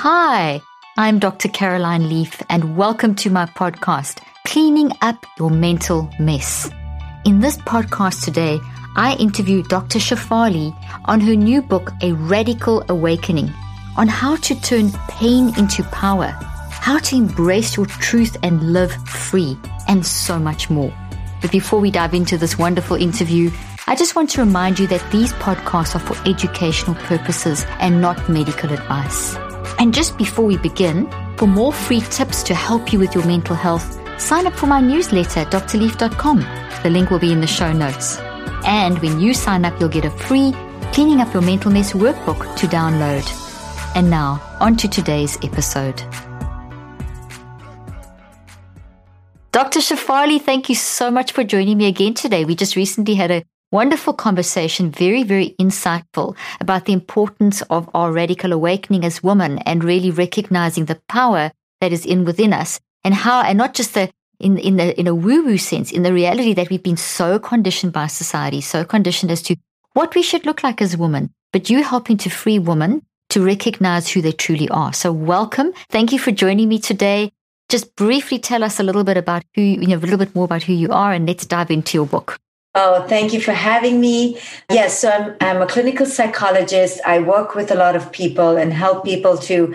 Hi, I'm Dr. Caroline Leaf, and welcome to my podcast, Cleaning Up Your Mental Mess. In this podcast today, I interview Dr. Shefali on her new book, A Radical Awakening, on how to turn pain into power, how to embrace your truth and live free, and so much more. But before we dive into this wonderful interview, I just want to remind you that these podcasts are for educational purposes and not medical advice. And just before we begin, for more free tips to help you with your mental health, sign up for my newsletter drleaf.com. The link will be in the show notes. And when you sign up, you'll get a free Cleaning Up Your Mental Mess workbook to download. And now, on to today's episode. Dr. Shefali, thank you so much for joining me again today. We just recently had a wonderful conversation, very, very insightful about the importance of our radical awakening as women and really recognizing the power that is in within us and how, and not just the in in the in a woo woo sense, in the reality that we've been so conditioned by society, so conditioned as to what we should look like as women. But you helping to free women to recognize who they truly are. So welcome. Thank you for joining me today. Just briefly tell us a little bit about who you know, a little bit more about who you are, and let's dive into your book. Oh, thank you for having me. Yes, so I'm, I'm a clinical psychologist. I work with a lot of people and help people to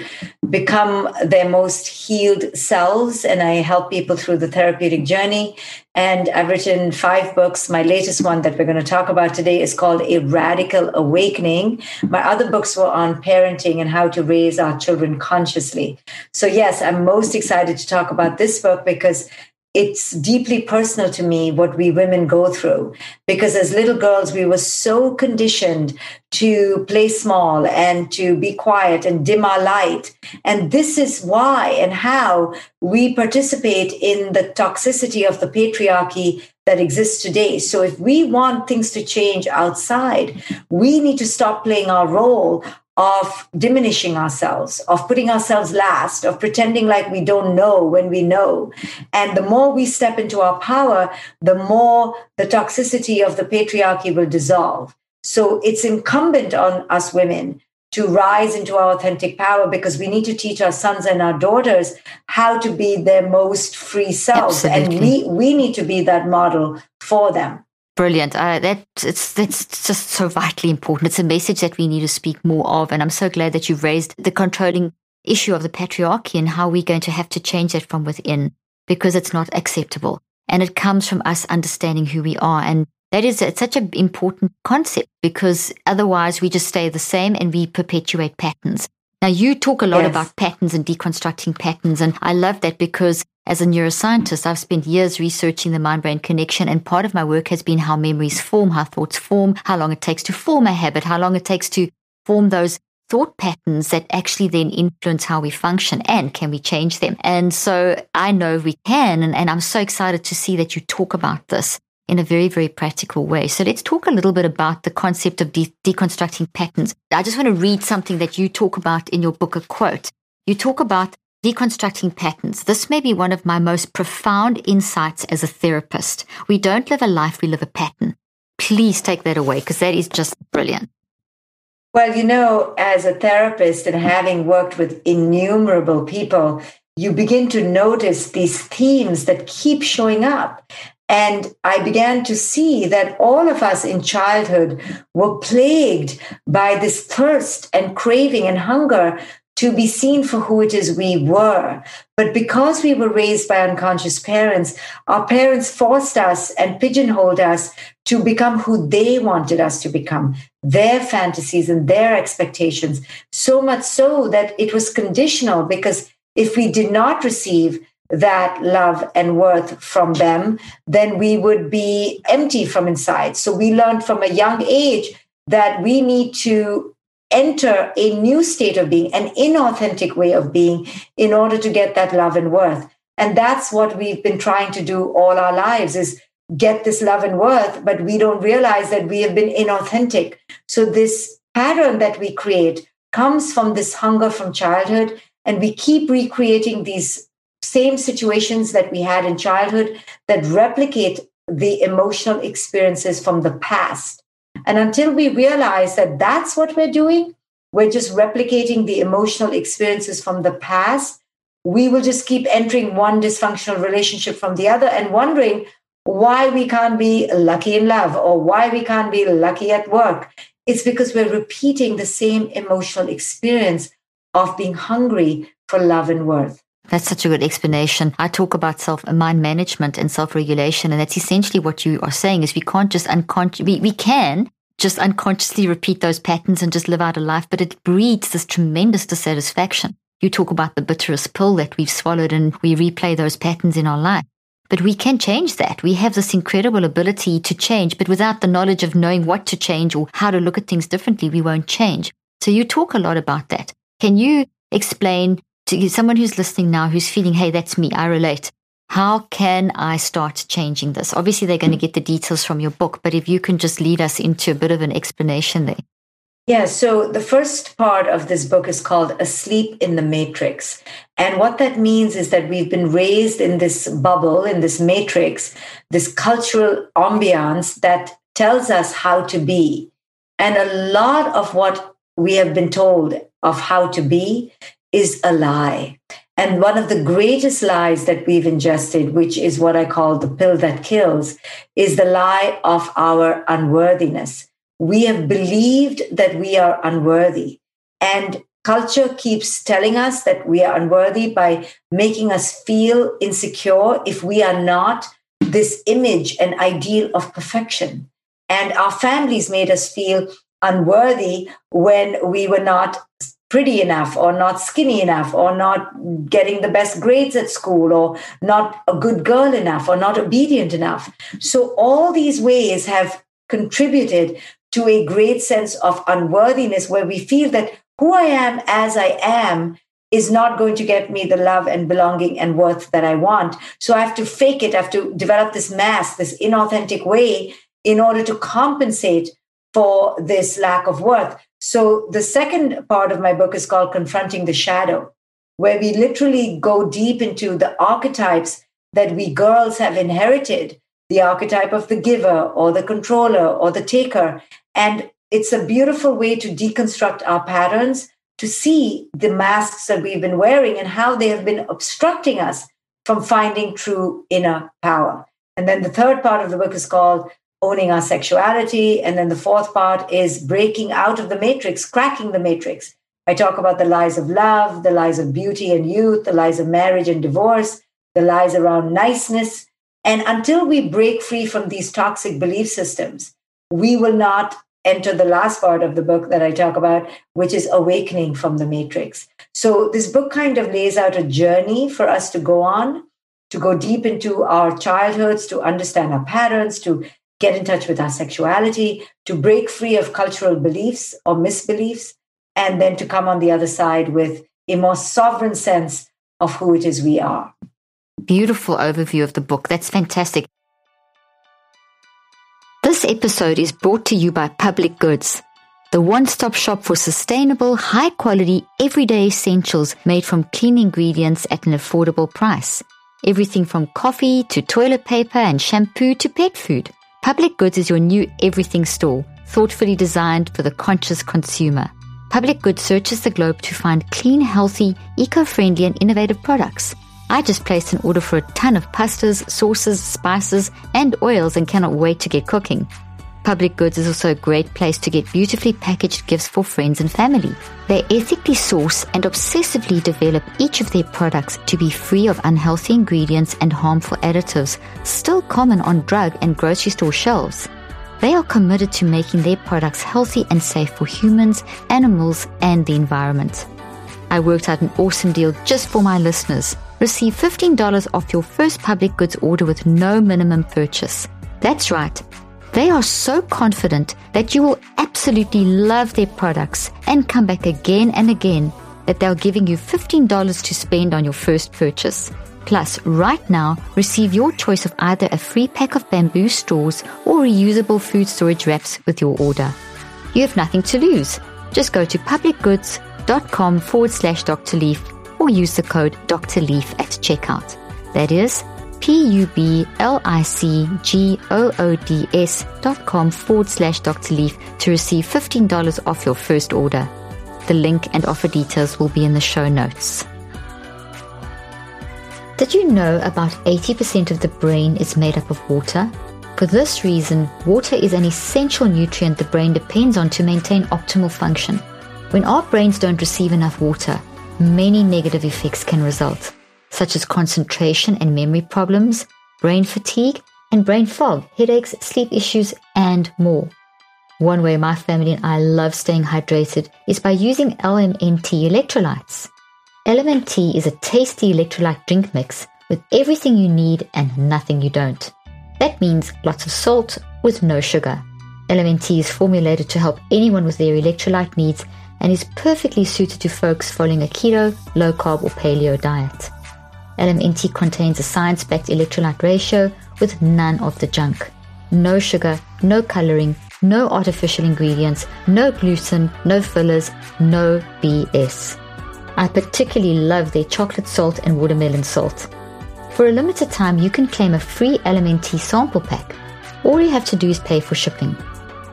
become their most healed selves. And I help people through the therapeutic journey. And I've written five books. My latest one that we're going to talk about today is called A Radical Awakening. My other books were on parenting and how to raise our children consciously. So, yes, I'm most excited to talk about this book because it's deeply personal to me what we women go through. Because as little girls we were so conditioned to play small and to be quiet and dim our light. And this is why and how we participate in the toxicity of the patriarchy that exists today. So if we want things to change outside we need to stop playing our role of diminishing ourselves, of putting ourselves last, of pretending like we don't know when we know. And the more we step into our power, the more the toxicity of the patriarchy will dissolve. So it's incumbent on us women to rise into our authentic power because we need to teach our sons and our daughters how to be their most free selves. Absolutely. And we, we need to be that model for them. Brilliant. Uh, that it's that's just so vitally important. It's a message that we need to speak more of, and I'm so glad that you've raised the controlling issue of the patriarchy and how we're going to have to change that from within because it's not acceptable, and it comes from us understanding who we are, and that is it's such an important concept because otherwise we just stay the same and we perpetuate patterns. Now you talk a lot yes. about patterns and deconstructing patterns, and I love that because as a neuroscientist, I've spent years researching the mind brain connection, and part of my work has been how memories form, how thoughts form, how long it takes to form a habit, how long it takes to form those thought patterns that actually then influence how we function and can we change them? And so I know we can, and, and I'm so excited to see that you talk about this in a very, very practical way. So let's talk a little bit about the concept of de- deconstructing patterns. I just want to read something that you talk about in your book, a quote. You talk about Deconstructing patterns. This may be one of my most profound insights as a therapist. We don't live a life, we live a pattern. Please take that away because that is just brilliant. Well, you know, as a therapist and having worked with innumerable people, you begin to notice these themes that keep showing up. And I began to see that all of us in childhood were plagued by this thirst and craving and hunger to be seen for who it is we were. But because we were raised by unconscious parents, our parents forced us and pigeonholed us to become who they wanted us to become, their fantasies and their expectations. So much so that it was conditional because if we did not receive that love and worth from them, then we would be empty from inside. So we learned from a young age that we need to enter a new state of being, an inauthentic way of being, in order to get that love and worth. And that's what we've been trying to do all our lives is get this love and worth, but we don't realize that we have been inauthentic. So this pattern that we create comes from this hunger from childhood, and we keep recreating these same situations that we had in childhood that replicate the emotional experiences from the past. And until we realize that that's what we're doing, we're just replicating the emotional experiences from the past, we will just keep entering one dysfunctional relationship from the other and wondering why we can't be lucky in love or why we can't be lucky at work. It's because we're repeating the same emotional experience of being hungry for love and worth. That's such a good explanation. I talk about self mind management and self regulation, and that's essentially what you are saying is we can't just unconscious we, we can just unconsciously repeat those patterns and just live out a life, but it breeds this tremendous dissatisfaction. You talk about the bitterest pill that we've swallowed and we replay those patterns in our life. But we can change that. We have this incredible ability to change, but without the knowledge of knowing what to change or how to look at things differently, we won't change. So you talk a lot about that. Can you explain to someone who's listening now who's feeling, hey, that's me, I relate. How can I start changing this? Obviously, they're going to get the details from your book, but if you can just lead us into a bit of an explanation there. Yeah, so the first part of this book is called Asleep in the Matrix. And what that means is that we've been raised in this bubble, in this matrix, this cultural ambiance that tells us how to be. And a lot of what we have been told of how to be is a lie. And one of the greatest lies that we've ingested, which is what I call the pill that kills, is the lie of our unworthiness. We have believed that we are unworthy. And culture keeps telling us that we are unworthy by making us feel insecure if we are not this image and ideal of perfection. And our families made us feel unworthy when we were not pretty enough or not skinny enough or not getting the best grades at school or not a good girl enough or not obedient enough. So all these ways have contributed to a great sense of unworthiness where we feel that who I am as I am is not going to get me the love and belonging and worth that I want. So I have to fake it. I have to develop this mask, this inauthentic way in order to compensate for this lack of worth. So the second part of my book is called Confronting the Shadow, where we literally go deep into the archetypes that we girls have inherited the archetype of the giver or the controller or the taker. And it's a beautiful way to deconstruct our patterns, to see the masks that we've been wearing and how they have been obstructing us from finding true inner power. And then the third part of the book is called owning our sexuality. And then the fourth part is breaking out of the matrix, cracking the matrix. I talk about the lies of love, the lies of beauty and youth, the lies of marriage and divorce, the lies around niceness. And until we break free from these toxic belief systems, we will not enter the last part of the book that I talk about, which is awakening from the matrix. So this book kind of lays out a journey for us to go on, to go deep into our childhoods, to understand our patterns, to get in touch with our sexuality, to break free of cultural beliefs or misbeliefs, and then to come on the other side with a more sovereign sense of who it is we are. Beautiful overview of the book. That's fantastic. This episode is brought to you by Public Goods, the one stop shop for sustainable, high quality, everyday essentials made from clean ingredients at an affordable price. Everything from coffee to toilet paper and shampoo to pet food. Public Goods is your new everything store, thoughtfully designed for the conscious consumer. Public Goods searches the globe to find clean, healthy, eco-friendly and innovative products. I just placed an order for a ton of pastas, sauces, spices, and oils and cannot wait to get cooking. Public Goods is also a great place to get beautifully packaged gifts for friends and family. They ethically source and obsessively develop each of their products to be free of unhealthy ingredients and harmful additives, still common on drug and grocery store shelves. They are committed to making their products healthy and safe for humans, animals, and the environment. I worked out an awesome deal just for my listeners. Receive $15 off your first public goods order with no minimum purchase. That's right. They are so confident that you will absolutely love their products and come back again and again that they're giving you $15 to spend on your first purchase. Plus, right now, receive your choice of either a free pack of bamboo straws or reusable food storage wraps with your order. You have nothing to lose. Just go to publicgoods.com forward slash Dr. Leaf or use the code Dr. Leaf at checkout. That is P-U-B-L-I-C-G-O-O-D-S dot com forward slash Dr. Leaf to receive $15 off your first order. The link and offer details will be in the show notes. Did you know about 80% of the brain is made up of water? For this reason, water is an essential nutrient the brain depends on to maintain optimal function. When our brains don't receive enough water, many negative effects can result, such as concentration and memory problems, brain fatigue, and brain fog, headaches, sleep issues, and more. One way my family and I love staying hydrated is by using LMNT electrolytes. LMNT is a tasty electrolyte drink mix with everything you need and nothing you don't. That means lots of salt with no sugar. LMNT is formulated to help anyone with their electrolyte needs and is perfectly suited to folks following a keto, low carb, or paleo diet. LMNT contains a science backed electrolyte ratio with none of the junk. No sugar, no coloring, no artificial ingredients, no gluten, no fillers, no BS. I particularly love their chocolate salt and watermelon salt. For a limited time, you can claim a free LMNT sample pack. All you have to do is pay for shipping.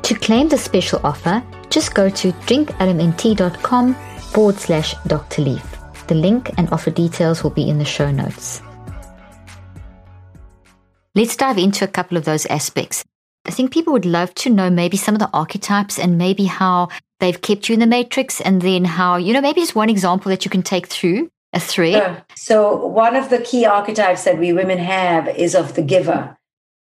To claim the special offer, just go to drinklmnt.com forward slash Dr. Leaf. The link and offer details will be in the show notes. Let's dive into a couple of those aspects. I think people would love to know maybe some of the archetypes and maybe how they've kept you in the matrix and then how, you know, maybe just one example that you can take through a thread. Sure. So, one of the key archetypes that we women have is of the giver.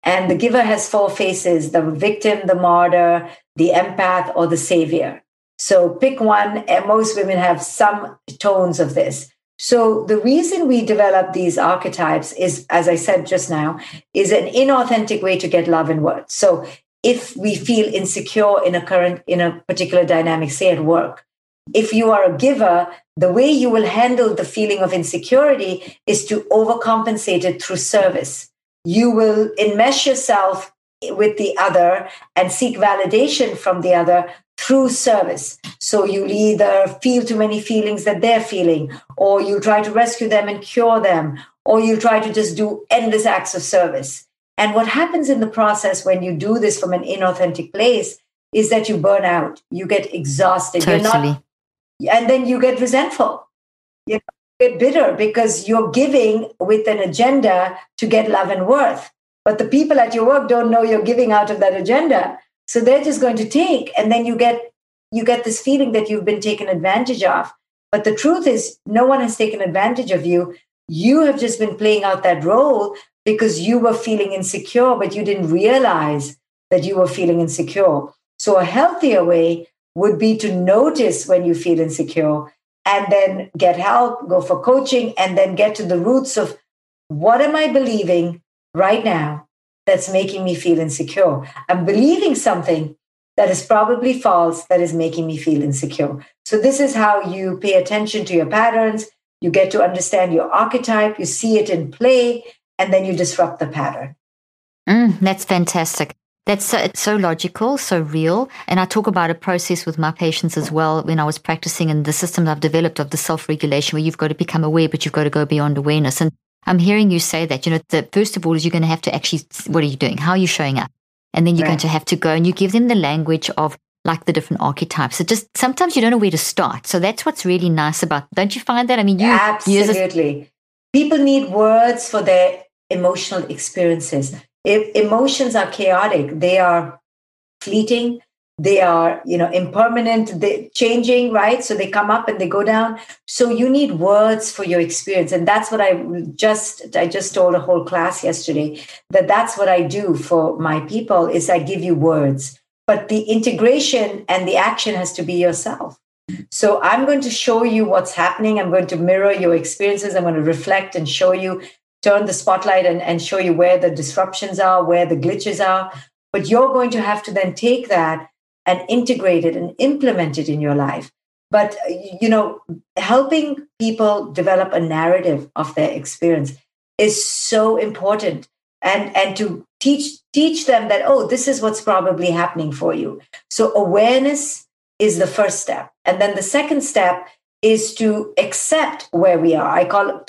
And the giver has four faces the victim, the martyr, the empath, or the savior. So, pick one, and most women have some tones of this. So the reason we develop these archetypes is, as I said just now, is an inauthentic way to get love and worth. So if we feel insecure in a current in a particular dynamic say at work if you are a giver the way you will handle the feeling of insecurity is to overcompensate it through service you will enmesh yourself with the other and seek validation from the other through service. So you'll either feel too many feelings that they're feeling, or you try to rescue them and cure them, or you try to just do endless acts of service. And what happens in the process when you do this from an inauthentic place is that you burn out, you get exhausted, totally. Not, and then you get resentful. You get bitter because you're giving with an agenda to get love and worth. But the people at your work don't know you're giving out of that agenda. So they're just going to take, and then you get you get this feeling that you've been taken advantage of. But the truth is, no one has taken advantage of you. You have just been playing out that role because you were feeling insecure, but you didn't realize that you were feeling insecure. So, a healthier way would be to notice when you feel insecure and then get help, go for coaching, and then get to the roots of what am I believing right now that's making me feel insecure? I'm believing something that is probably false that is making me feel insecure. So, this is how you pay attention to your patterns. You get to understand your archetype, you see it in play, and then you disrupt the pattern. Mm, that's fantastic. That's so, so, logical, so real. And I talk about a process with my patients as well when I was practicing and the systems I've developed of the self regulation where you've got to become aware, but you've got to go beyond awareness. And I'm hearing you say that, you know, the first of all is you're going to have to actually, what are you doing? How are you showing up? And then you're right. going to have to go and you give them the language of like the different archetypes. So just sometimes you don't know where to start. So that's what's really nice about, don't you find that? I mean, you absolutely. People need words for their emotional experiences. If emotions are chaotic, they are fleeting, they are you know impermanent they changing right so they come up and they go down so you need words for your experience and that's what i just i just told a whole class yesterday that that's what i do for my people is i give you words but the integration and the action has to be yourself so I'm going to show you what's happening. I'm going to mirror your experiences. I'm going to reflect and show you, turn the spotlight and, and show you where the disruptions are, where the glitches are. but you're going to have to then take that and integrate it and implement it in your life. But you know helping people develop a narrative of their experience is so important. And and to teach teach them that oh this is what's probably happening for you. So awareness is the first step. And then the second step is to accept where we are. I call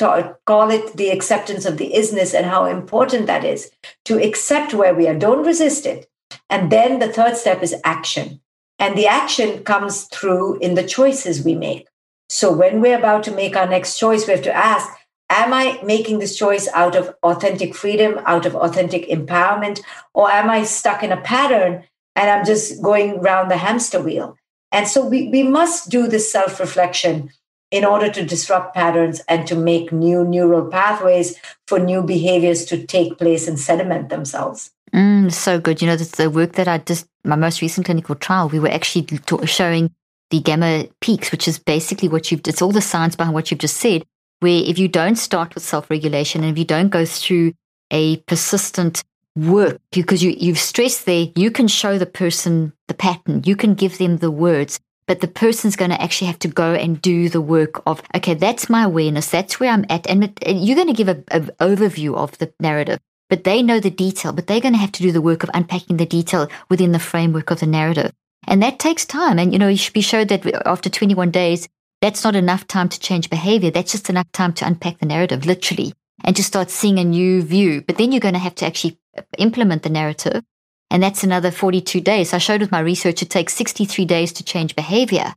call it the acceptance of the isness and how important that is to accept where we are. Don't resist it and then the third step is action and the action comes through in the choices we make so when we're about to make our next choice we have to ask am I making this choice out of authentic freedom, out of authentic empowerment, or am I stuck in a pattern and I'm just going round the hamster wheel? And so we, we must do this self reflection in order to disrupt patterns and to make new neural pathways for new behaviors to take place and sediment themselves. Mm, so good. You know, the, the work that I just, my most recent clinical trial, we were actually showing the gamma peaks, which is basically what you've, it's all the science behind what you've just said where if you don't start with self regulation and if you don't go through a persistent work, because you, you've stressed there, you can show the person the pattern, you can give them the words, but the person's going to actually have to go and do the work of, okay, that's my awareness, that's where I'm at. And, you're going to give an overview of the narrative, but they know the detail, but they're going to have to do the work of unpacking the detail within the framework of the narrative. And that takes time. And, you know, you should be showed that after 21 days, that's not enough time to change behavior. That's just enough time to unpack the narrative, literally, and to start seeing a new view. But then you're going to have to actually uh, implement the narrative. And that's another 42 days. I showed with my research, it takes 63 days to change behavior,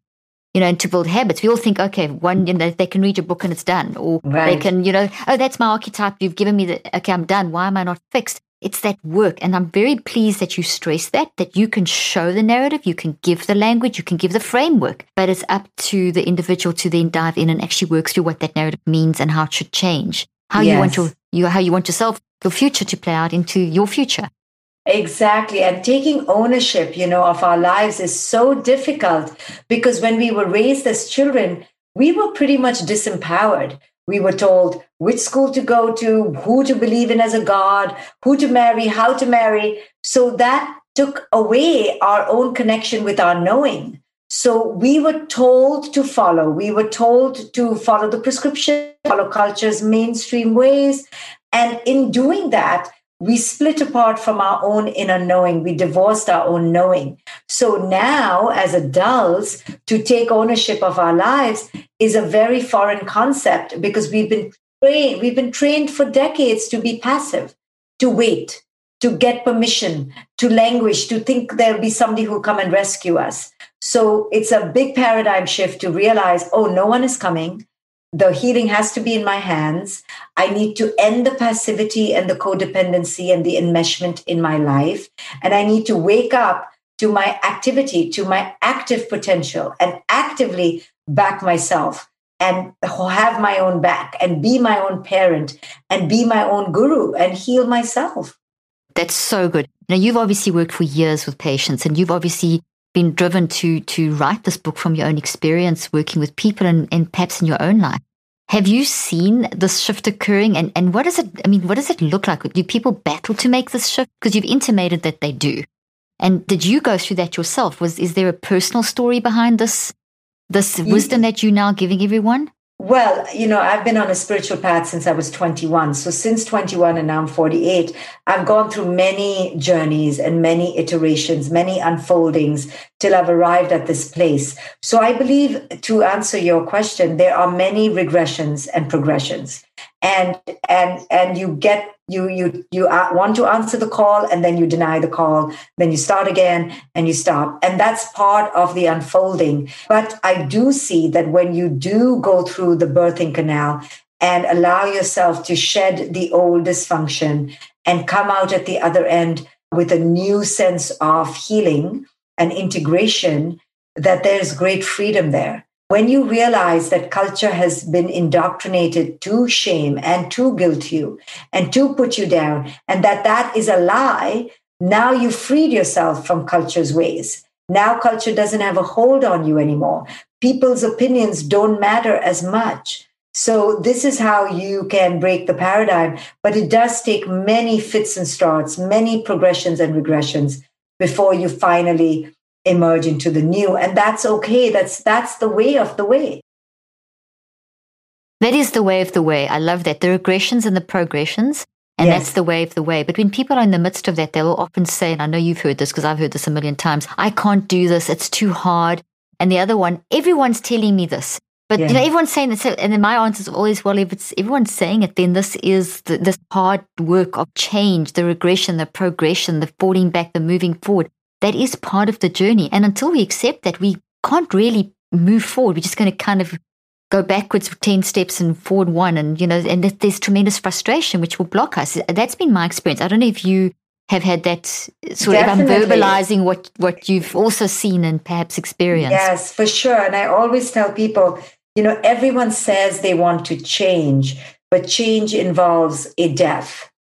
you know, and to build habits. We all think, okay, one, you know, they can read a book and it's done. Or right. they can, you know, oh, that's my archetype. You've given me the, okay, I'm done. Why am I not fixed? It's that work. And I'm very pleased that you stress that, that you can show the narrative, you can give the language, you can give the framework, but it's up to the individual to then dive in and actually work through what that narrative means and how it should change. How yes. you want your, you, how you want yourself, your future to play out into your future. Exactly. And taking ownership, you know, of our lives is so difficult because when we were raised as children, we were pretty much disempowered. We were told which school to go to, who to believe in as a God, who to marry, how to marry. So that took away our own connection with our knowing. So we were told to follow. We were told to follow the prescription, follow culture's mainstream ways. And in doing that, we split apart from our own inner knowing. We divorced our own knowing. So now, as adults, to take ownership of our lives is a very foreign concept because we've been trained, we've been trained for decades to be passive, to wait, to get permission, to languish, to think there'll be somebody who'll come and rescue us. So it's a big paradigm shift to realize, oh, no one is coming the healing has to be in my hands. I need to end the passivity and the codependency and the enmeshment in my life. And I need to wake up to my activity, to my active potential, and actively back myself and have my own back and be my own parent and be my own guru and heal myself. That's so good. Now, you've obviously worked for years with patients and you've obviously been driven to to write this book from your own experience working with people and, and perhaps in your own life. Have you seen this shift occurring and, and what does it I mean, what does it look like? Do people battle to make this shift? Because you've intimated that they do. And did you go through that yourself? Was is there a personal story behind this this wisdom that you're now giving everyone? Well, you know, I've been on a spiritual path since I was 21. So since 21 and now I'm 48, I've gone through many journeys and many iterations, many unfoldings till I've arrived at this place. So I believe to answer your question, there are many regressions and progressions and and and you get you you you want to answer the call and then you deny the call. Then you start again and you stop. And that's part of the unfolding. But i do see that when you do go through the birthing canal and allow yourself to shed the old dysfunction and come out at the other end with a new sense of healing and integration that there's great freedom there when you realize that culture has been indoctrinated to shame and to guilt you and to put you down and that that is a lie now you freed yourself from culture's ways. Now culture doesn't have a hold on you anymore. People's opinions don't matter as much. So this is how you can break the paradigm, but it does take many fits and starts, many progressions and regressions before you finally emerge into the new and that's okay that's that's the way of the way that is the way of the way i love that the regressions and the progressions and yes. that's the way of the way. But when people are in the midst of that, they will often say, and I know you've heard this because I've heard this a million times, I can't do this. It's too hard. And the other one, everyone's telling me this. But yeah. you know, everyone's saying this, and then my answer is always, well, if it's everyone's saying it, then this is the, this hard work of change, the regression, the progression, the falling back, the moving forward. That is part of the journey. And until we accept that, we can't really move forward. We're just going to kind of go backwards 10 steps and forward one and you know and there's tremendous frustration which will block us that's been my experience i don't know if you have had that sort Definitely. of I'm verbalizing what what you've also seen and perhaps experienced yes for sure and i always tell people you know everyone says they want to change but change involves a death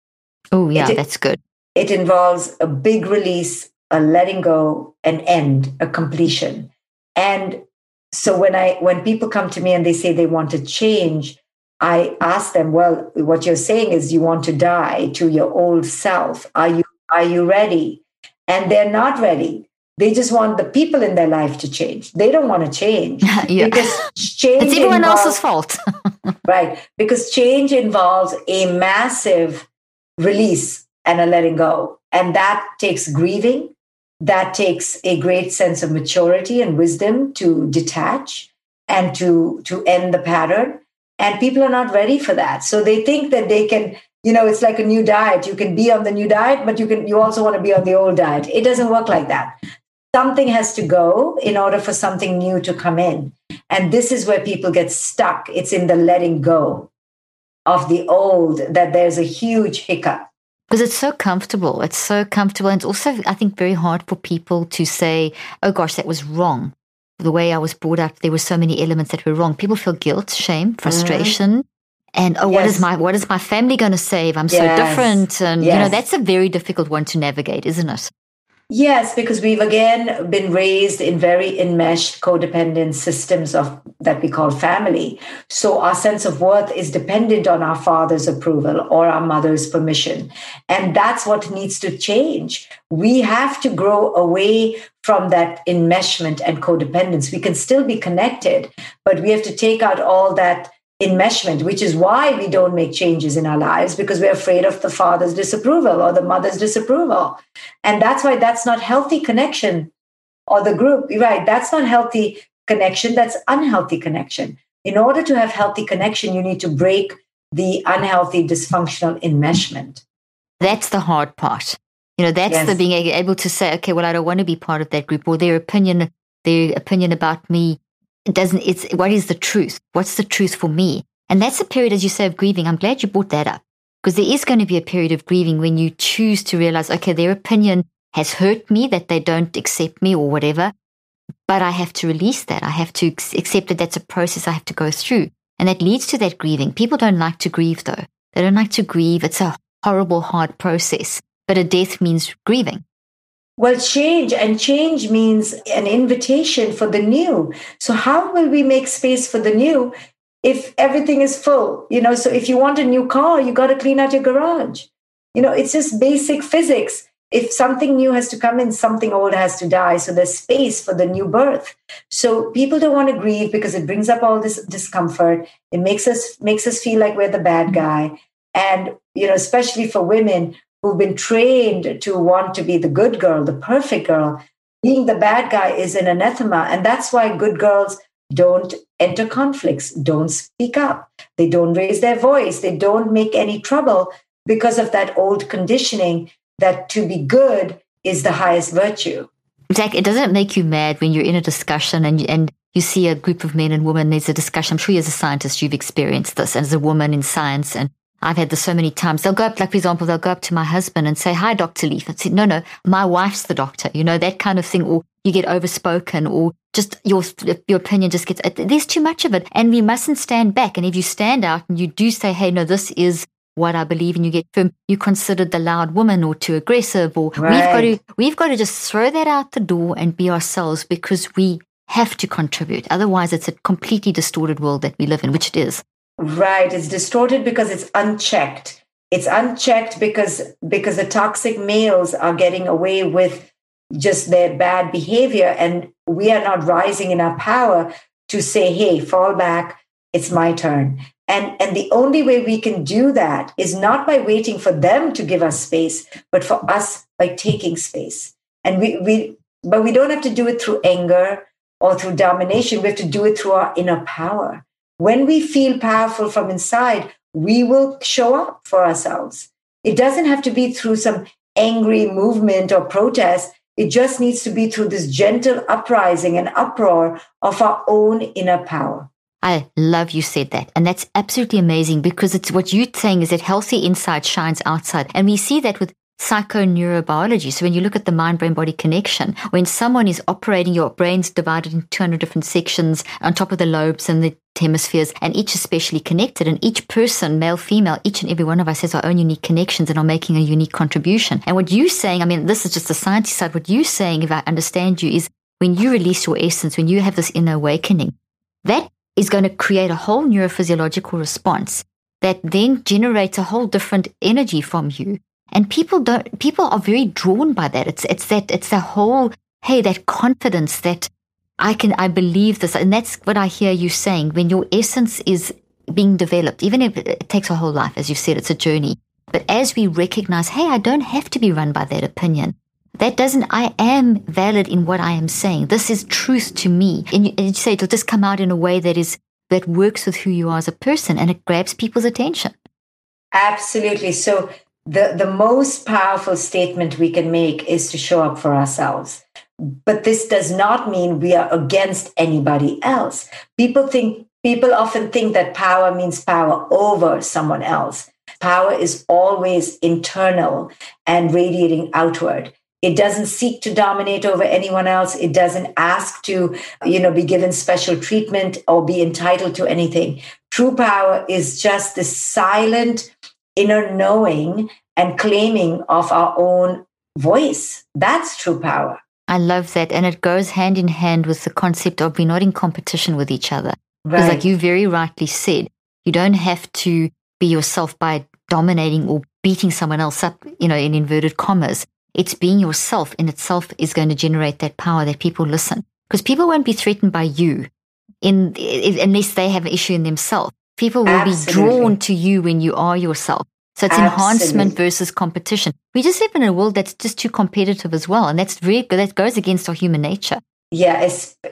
oh yeah it, that's good it involves a big release a letting go an end a completion. And so when i when people come to me and they say they want to change i ask them well what you're saying is you want to die to your old self. Are you are you ready? And they're not ready. They just want the people in their life to change. They don't want to change. Yeah. because change it's everyone involves, else's fault. Right. Because change involves a massive release and a letting go. And that takes grieving that takes a great sense of maturity and wisdom to detach and to to end the pattern. And people are not ready for that. So they think that they can you know it's like a new diet. You can be on the new diet but you can you also want to be on the old diet. It doesn't work like that. Something has to go in order for something new to come in. And this is where people get stuck. It's in the letting go of the old that there's a huge hiccup because it's so comfortable. It's so comfortable. And it's also, I think, very hard for people to say, oh gosh, that was wrong. The way I was brought up, there were so many elements that were wrong. People feel guilt, shame, mm-hmm. frustration. Mm-hmm. And oh, yes. what is my what is my family going to say if I'm yes. so different? And yes. you know that's a very difficult one to navigate, isn't it? Yes, because we've again been raised in very enmeshed codependent systems of that we call family. So our sense of worth is dependent on our father's approval or our mother's permission. And that's what needs to change. We have to grow away from that enmeshment and codependence. We can still be connected, but we have to take out all that enmeshment, which is why we don't make changes in our lives because we're afraid of the father's disapproval or the mother's disapproval. And that's why that's not healthy connection or the group, right? That's not healthy connection, that's unhealthy connection. In order to have healthy connection, you need to break the unhealthy, dysfunctional enmeshment. That's the hard part. You know, that's yes. the being able to say, okay, well, I don't want to be part of that group, or their opinion, their opinion about me it doesn't, it's what is the truth? What's the truth for me? And that's a period, as you say, of grieving. I'm glad you brought that up because there is going to be a period of grieving when you choose to realize, okay, their opinion has hurt me, that they don't accept me or whatever. But I have to release that. I have to accept that that's a process I have to go through. And that leads to that grieving. People don't like to grieve though. They don't like to grieve. It's a horrible, hard process. But a death means grieving. Well, change and change means an invitation for the new. So, how will we make space for the new if everything is full? You know, so if you want a new car, you got to clean out your garage. You know, it's just basic physics. If something new has to come in, something old has to die. So there's space for the new birth. So people don't want to grieve because it brings up all this discomfort. It makes us makes us feel like we're the bad guy. And you know, especially for women, who've been trained to want to be the good girl, the perfect girl. Being the bad guy is an anathema. And that's why good girls don't enter conflicts, don't speak up, they don't raise their voice, they don't make any trouble because of that old conditioning that to be good is the highest virtue. Zach, it doesn't make you mad when you're in a discussion and and you see a group of men and women. There's a discussion. I'm sure as a scientist you've experienced this, and as a woman in science, and I've had this so many times. They'll go up, like for example, they'll go up to my husband and say, "Hi, Doctor Leaf," and say, "No, no, my wife's the doctor." You know that kind of thing, or you get overspoken, or just your your opinion just gets. There's too much of it, and we mustn't stand back. And if you stand out and you do say, "Hey, no, this is what I believe," and you get firm, you considered the loud woman or too aggressive, or right. we've got to we've got to just throw that out the door and be ourselves because we have to contribute. Otherwise, it's a completely distorted world that we live in, which it is. Right. It's distorted because it's unchecked. It's unchecked because because the toxic males are getting away with just their bad behavior and we are not rising in our power to say, hey, fall back, it's my turn. And, and the only way we can do that is not by waiting for them to give us space, but for us by taking space. And we, we but we don't have to do it through anger or through domination. We have to do it through our inner power. When we feel powerful from inside, we will show up for ourselves. It doesn't have to be through some angry movement or protest. It just needs to be through this gentle uprising and uproar of our own inner power. I love you said that. And that's absolutely amazing because it's what you're saying is that healthy inside shines outside. And we see that with psychoneurobiology. So when you look at the mind brain body connection, when someone is operating, your brain's divided into 200 different sections on top of the lobes and the hemispheres, and each is specially connected. And each person, male, female, each and every one of us has our own unique connections and are making a unique contribution. And what you're saying, I mean, this is just the science side. What you're saying, if I understand you, is when you release your essence, when you have this inner awakening, that is going to create a whole neurophysiological response that then generates a whole different energy from you and people don't, people are very drawn by that. It's, it's that, it's the whole, hey, that confidence that I can, I believe this. And that's what I hear you saying when your essence is being developed, even if it takes a whole life, as you said, it's a journey. But as we recognize, hey, I don't have to be run by that opinion. That doesn't, I am valid in what I am saying. This is truth to me. And you, and you say it'll just come out in a way that is, that works with who you are as a person and it grabs people's attention. Absolutely. So the, the most powerful statement we can make is to show up for ourselves. But this does not mean we are against anybody else. People think people often think that power means power over someone else. Power is always internal and radiating outward. It doesn't seek to dominate over anyone else. It doesn't ask to, you know, be given special treatment or be entitled to anything. True power is just the silent inner knowing and claiming of our own voice. That's true power. I love that. And it goes hand in hand with the concept of we're not in competition with each other. Because, right. like you very rightly said, you don't have to be yourself by dominating or beating someone else up, you know, in inverted commas. It's being yourself in itself is going to generate that power that people listen. Because people won't be threatened by you in, in unless they have an issue in themselves. People will Absolutely. be drawn to you when you are yourself. So it's Absolutely. enhancement versus competition. We just live in a world that's just too competitive as well. And that's really, that goes against our human nature. Yeah,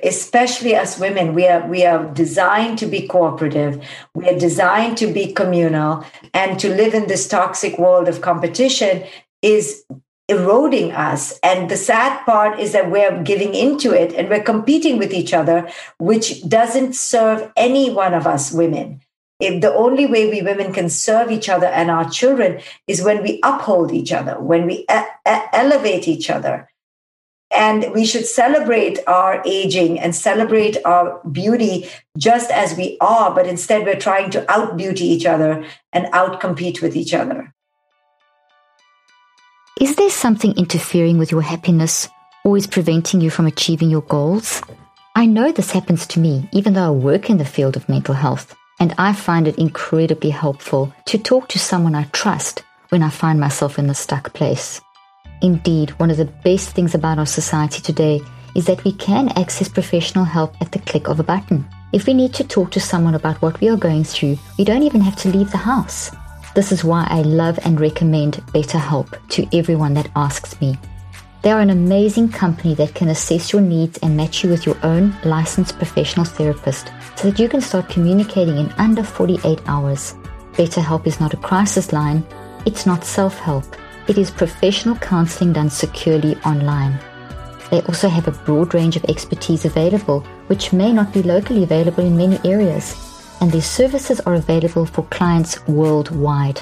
especially as women, we are we are designed to be cooperative. We are designed to be communal, and to live in this toxic world of competition is eroding us. And the sad part is that we're giving into it and we're competing with each other, which doesn't serve any one of us women if the only way we women can serve each other and our children is when we uphold each other, when we elevate each other. And we should celebrate our aging and celebrate our beauty just as we are, but instead we're trying to out beauty each other and out compete with each other. Is there something interfering with your happiness, always preventing you from achieving your goals? I know this happens to me, even though I work in the field of mental health. And I find it incredibly helpful to talk to someone I trust when I find myself in a stuck place. Indeed, one of the best things about our society today is that we can access professional help at the click of a button. If we need to talk to someone about what we are going through, we don't even have to leave the house. This is why I love and recommend BetterHelp to everyone that asks me. They are an amazing company that can assess your needs and match you with your own licensed professional therapist so that you can start communicating in under 48 hours. BetterHelp is not a crisis line, it's not self help, it is professional counseling done securely online. They also have a broad range of expertise available, which may not be locally available in many areas, and their services are available for clients worldwide.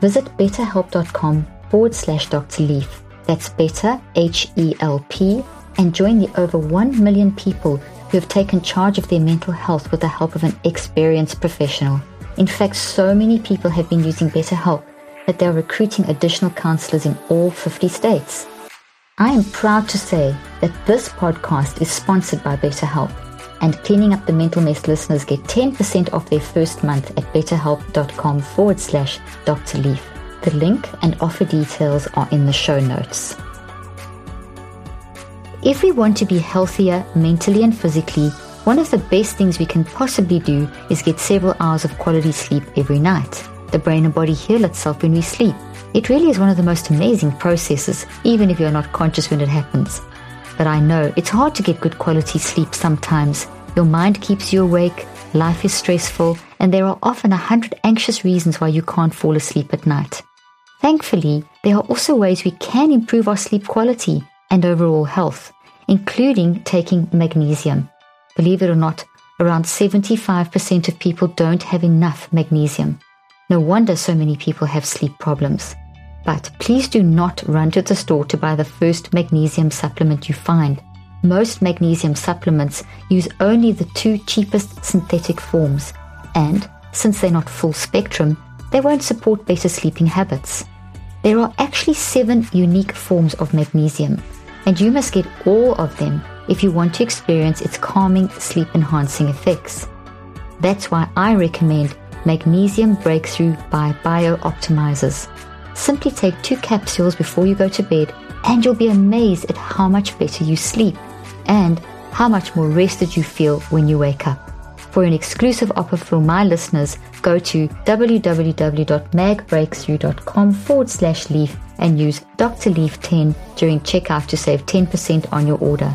Visit betterhelp.com forward slash Dr. Leaf. That's better, H E L P, and join the over 1 million people who have taken charge of their mental health with the help of an experienced professional. In fact, so many people have been using BetterHelp that they're recruiting additional counselors in all 50 states. I am proud to say that this podcast is sponsored by BetterHelp, And Cleaning Up the Mental Mess listeners get 10% off their first month at betterhelp.com forward slash Dr. Leaf. The link and offer details are in the show notes. If we want to be healthier mentally and physically, one of the best things we can possibly do is get several hours of quality sleep every night. The brain and body heal itself when we sleep. It really is one of the most amazing processes, even if you're not conscious when it happens. But I know it's hard to get good quality sleep sometimes. Your mind keeps you awake, life is stressful, and there are often a hundred anxious reasons why you can't fall asleep at night. Thankfully, there are also ways we can improve our sleep quality and overall health, including taking magnesium. Believe it or not, around 75% of people don't have enough magnesium. No wonder so many people have sleep problems. But please do not run to the store to buy the first magnesium supplement you find. Most magnesium supplements use only the two cheapest synthetic forms, and since they're not full spectrum, they won't support better sleeping habits. There are actually seven unique forms of magnesium, and you must get all of them if you want to experience its calming, sleep enhancing effects. That's why I recommend Magnesium Breakthrough by BiOptimizers. Simply take two capsules before you go to bed, and you'll be amazed at how much better you sleep and how much more rested you feel when you wake up. For an exclusive offer for my listeners, go to www.magbreakthrough.com forward slash leaf and use Dr. Leaf 10 during checkout to save 10% on your order.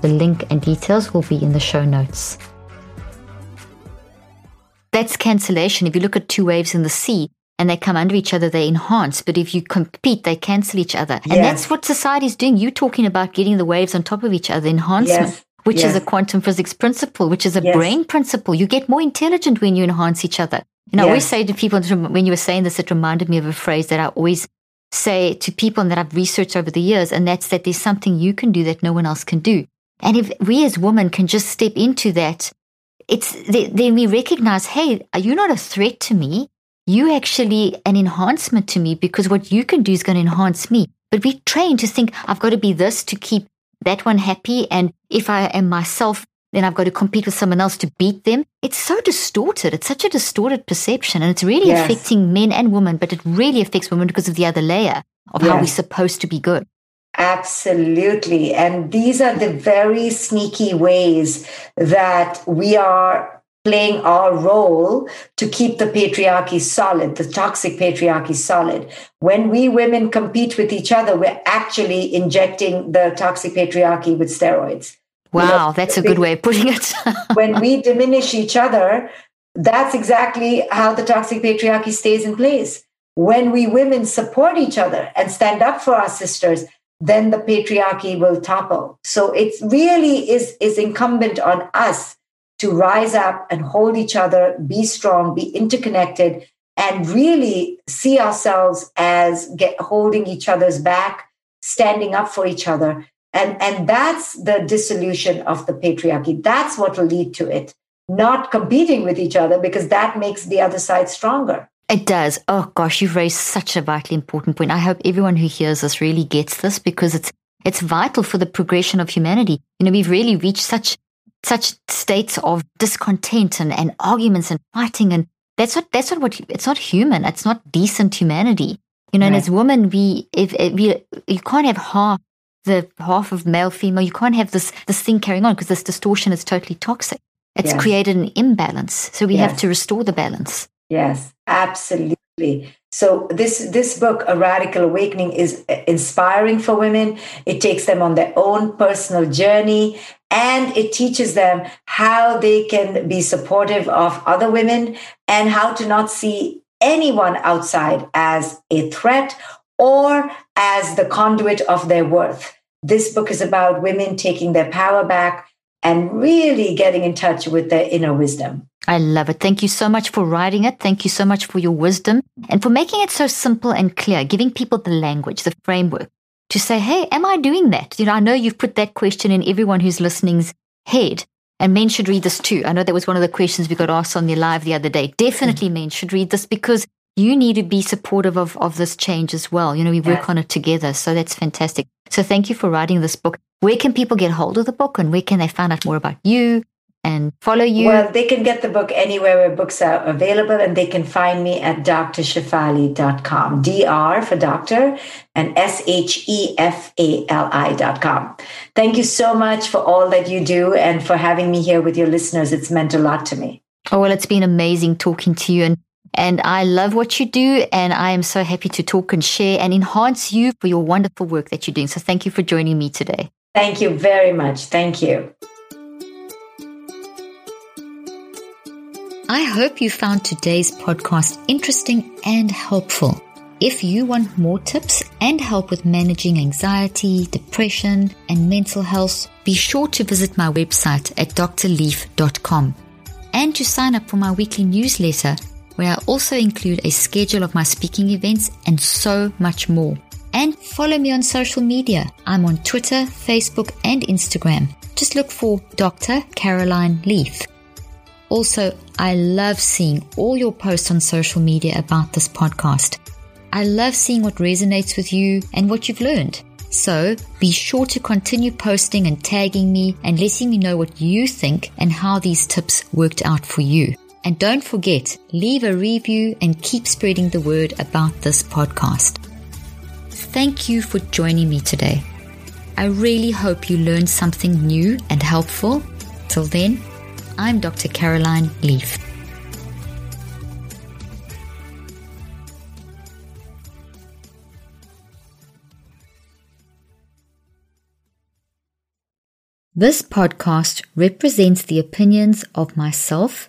The link and details will be in the show notes. That's cancellation. If you look at two waves in the sea and they come under each other, they enhance. But if you compete, they cancel each other. And that's what society is doing. You're talking about getting the waves on top of each other, enhancement. Yes. Which is a quantum physics principle, which is a Yes. brain principle. You get more intelligent when you enhance each other. And I always say to people, when you were saying this, it reminded me of a phrase that I always say to people and that I've researched over the years, and that's that there's something you can do that no one else can do. And if we as women can just step into that, it's then we recognize, hey, you're not a threat to me. You actually an enhancement to me because what you can do is going to enhance me. But we train to think I've got to be this to keep that one happy, and if I am myself, then I've got to compete with someone else to beat them. It's so distorted. It's such a distorted perception, and it's really Yes. affecting men and women. But it really affects women because of the other layer of how we're supposed to be good. Absolutely. And these are the very sneaky ways that we are playing our role to keep the patriarchy solid, the toxic patriarchy solid. When we women compete with each other, we're actually injecting the toxic patriarchy with steroids. You know, Wow, that's a good way of putting it. when we diminish each other, that's exactly how the toxic patriarchy stays in place. When we women support each other and stand up for our sisters, then the patriarchy will topple. So it really is, is incumbent on us to rise up and hold each other, be strong, be interconnected, and really see ourselves as get, holding each other's back, standing up for each other. And, and that's the dissolution of the patriarchy. That's what will lead to it, not competing with each other, because that makes the other side stronger. It does. Oh gosh, you've raised such a vitally important point. I hope everyone who hears this really gets this because it's it's vital for the progression of humanity. You know, we've really reached such such states of discontent and, and arguments and fighting and that's not that's not what it's not human. It's not decent humanity. You know, and as women we if, if we you can't have half the half of male female, you can't have this this thing carrying on because this distortion is totally toxic. It's Yes. created an imbalance. So we have to restore the balance. Yes, absolutely. So this this book, A Radical Awakening, is uh, inspiring for women. It takes them on their own personal journey and it teaches them how they can be supportive of other women and how to not see anyone outside as a threat or as the conduit of their worth. This book is about women taking their power back and really getting in touch with their inner wisdom. I love it. Thank you so much for writing it. Thank you so much for your wisdom and for making it so simple and clear, giving people the language, the framework to say, hey, am I doing that? You know, I know you've put that question in everyone who's listening's head, and men should read this too. I know that was one of the questions we got asked on the live the other day. Definitely men should read this because you need to be supportive of, of this change as well. You know, we work Yes. on it together. So that's fantastic. So thank you for writing this book. Where can people get hold of the book and where can they find out more about you? and follow you? Well, they can get the book anywhere where books are available, and they can find me at drshefali.com. DR for doctor and S H E F A L I.com. Thank you so much for all that you do and for having me here with your listeners. It's meant a lot to me. Oh, well, it's been amazing talking to you. And and I love what you do, and I am so happy to talk and share and enhance you for your wonderful work that you're doing. So thank you for joining me today. Thank you very much. Thank you. I hope you found today's podcast interesting and helpful. If you want more tips and help with managing anxiety, depression, and mental health, be sure to visit my website at drleaf.com and to sign up for my weekly newsletter where I also include a schedule of my speaking events and so much more. And follow me on social media. I'm on Twitter, Facebook, and Instagram. Just look for Dr. Caroline Leaf. Also, I love seeing all your posts on social media about this podcast. I love seeing what resonates with you and what you've learned. So be sure to continue posting and tagging me and letting me know what you think and how these tips worked out for you. And don't forget, leave a review and keep spreading the word about this podcast. Thank you for joining me today. I really hope you learned something new and helpful. Till then, I'm Dr. Caroline Leaf. This podcast represents the opinions of myself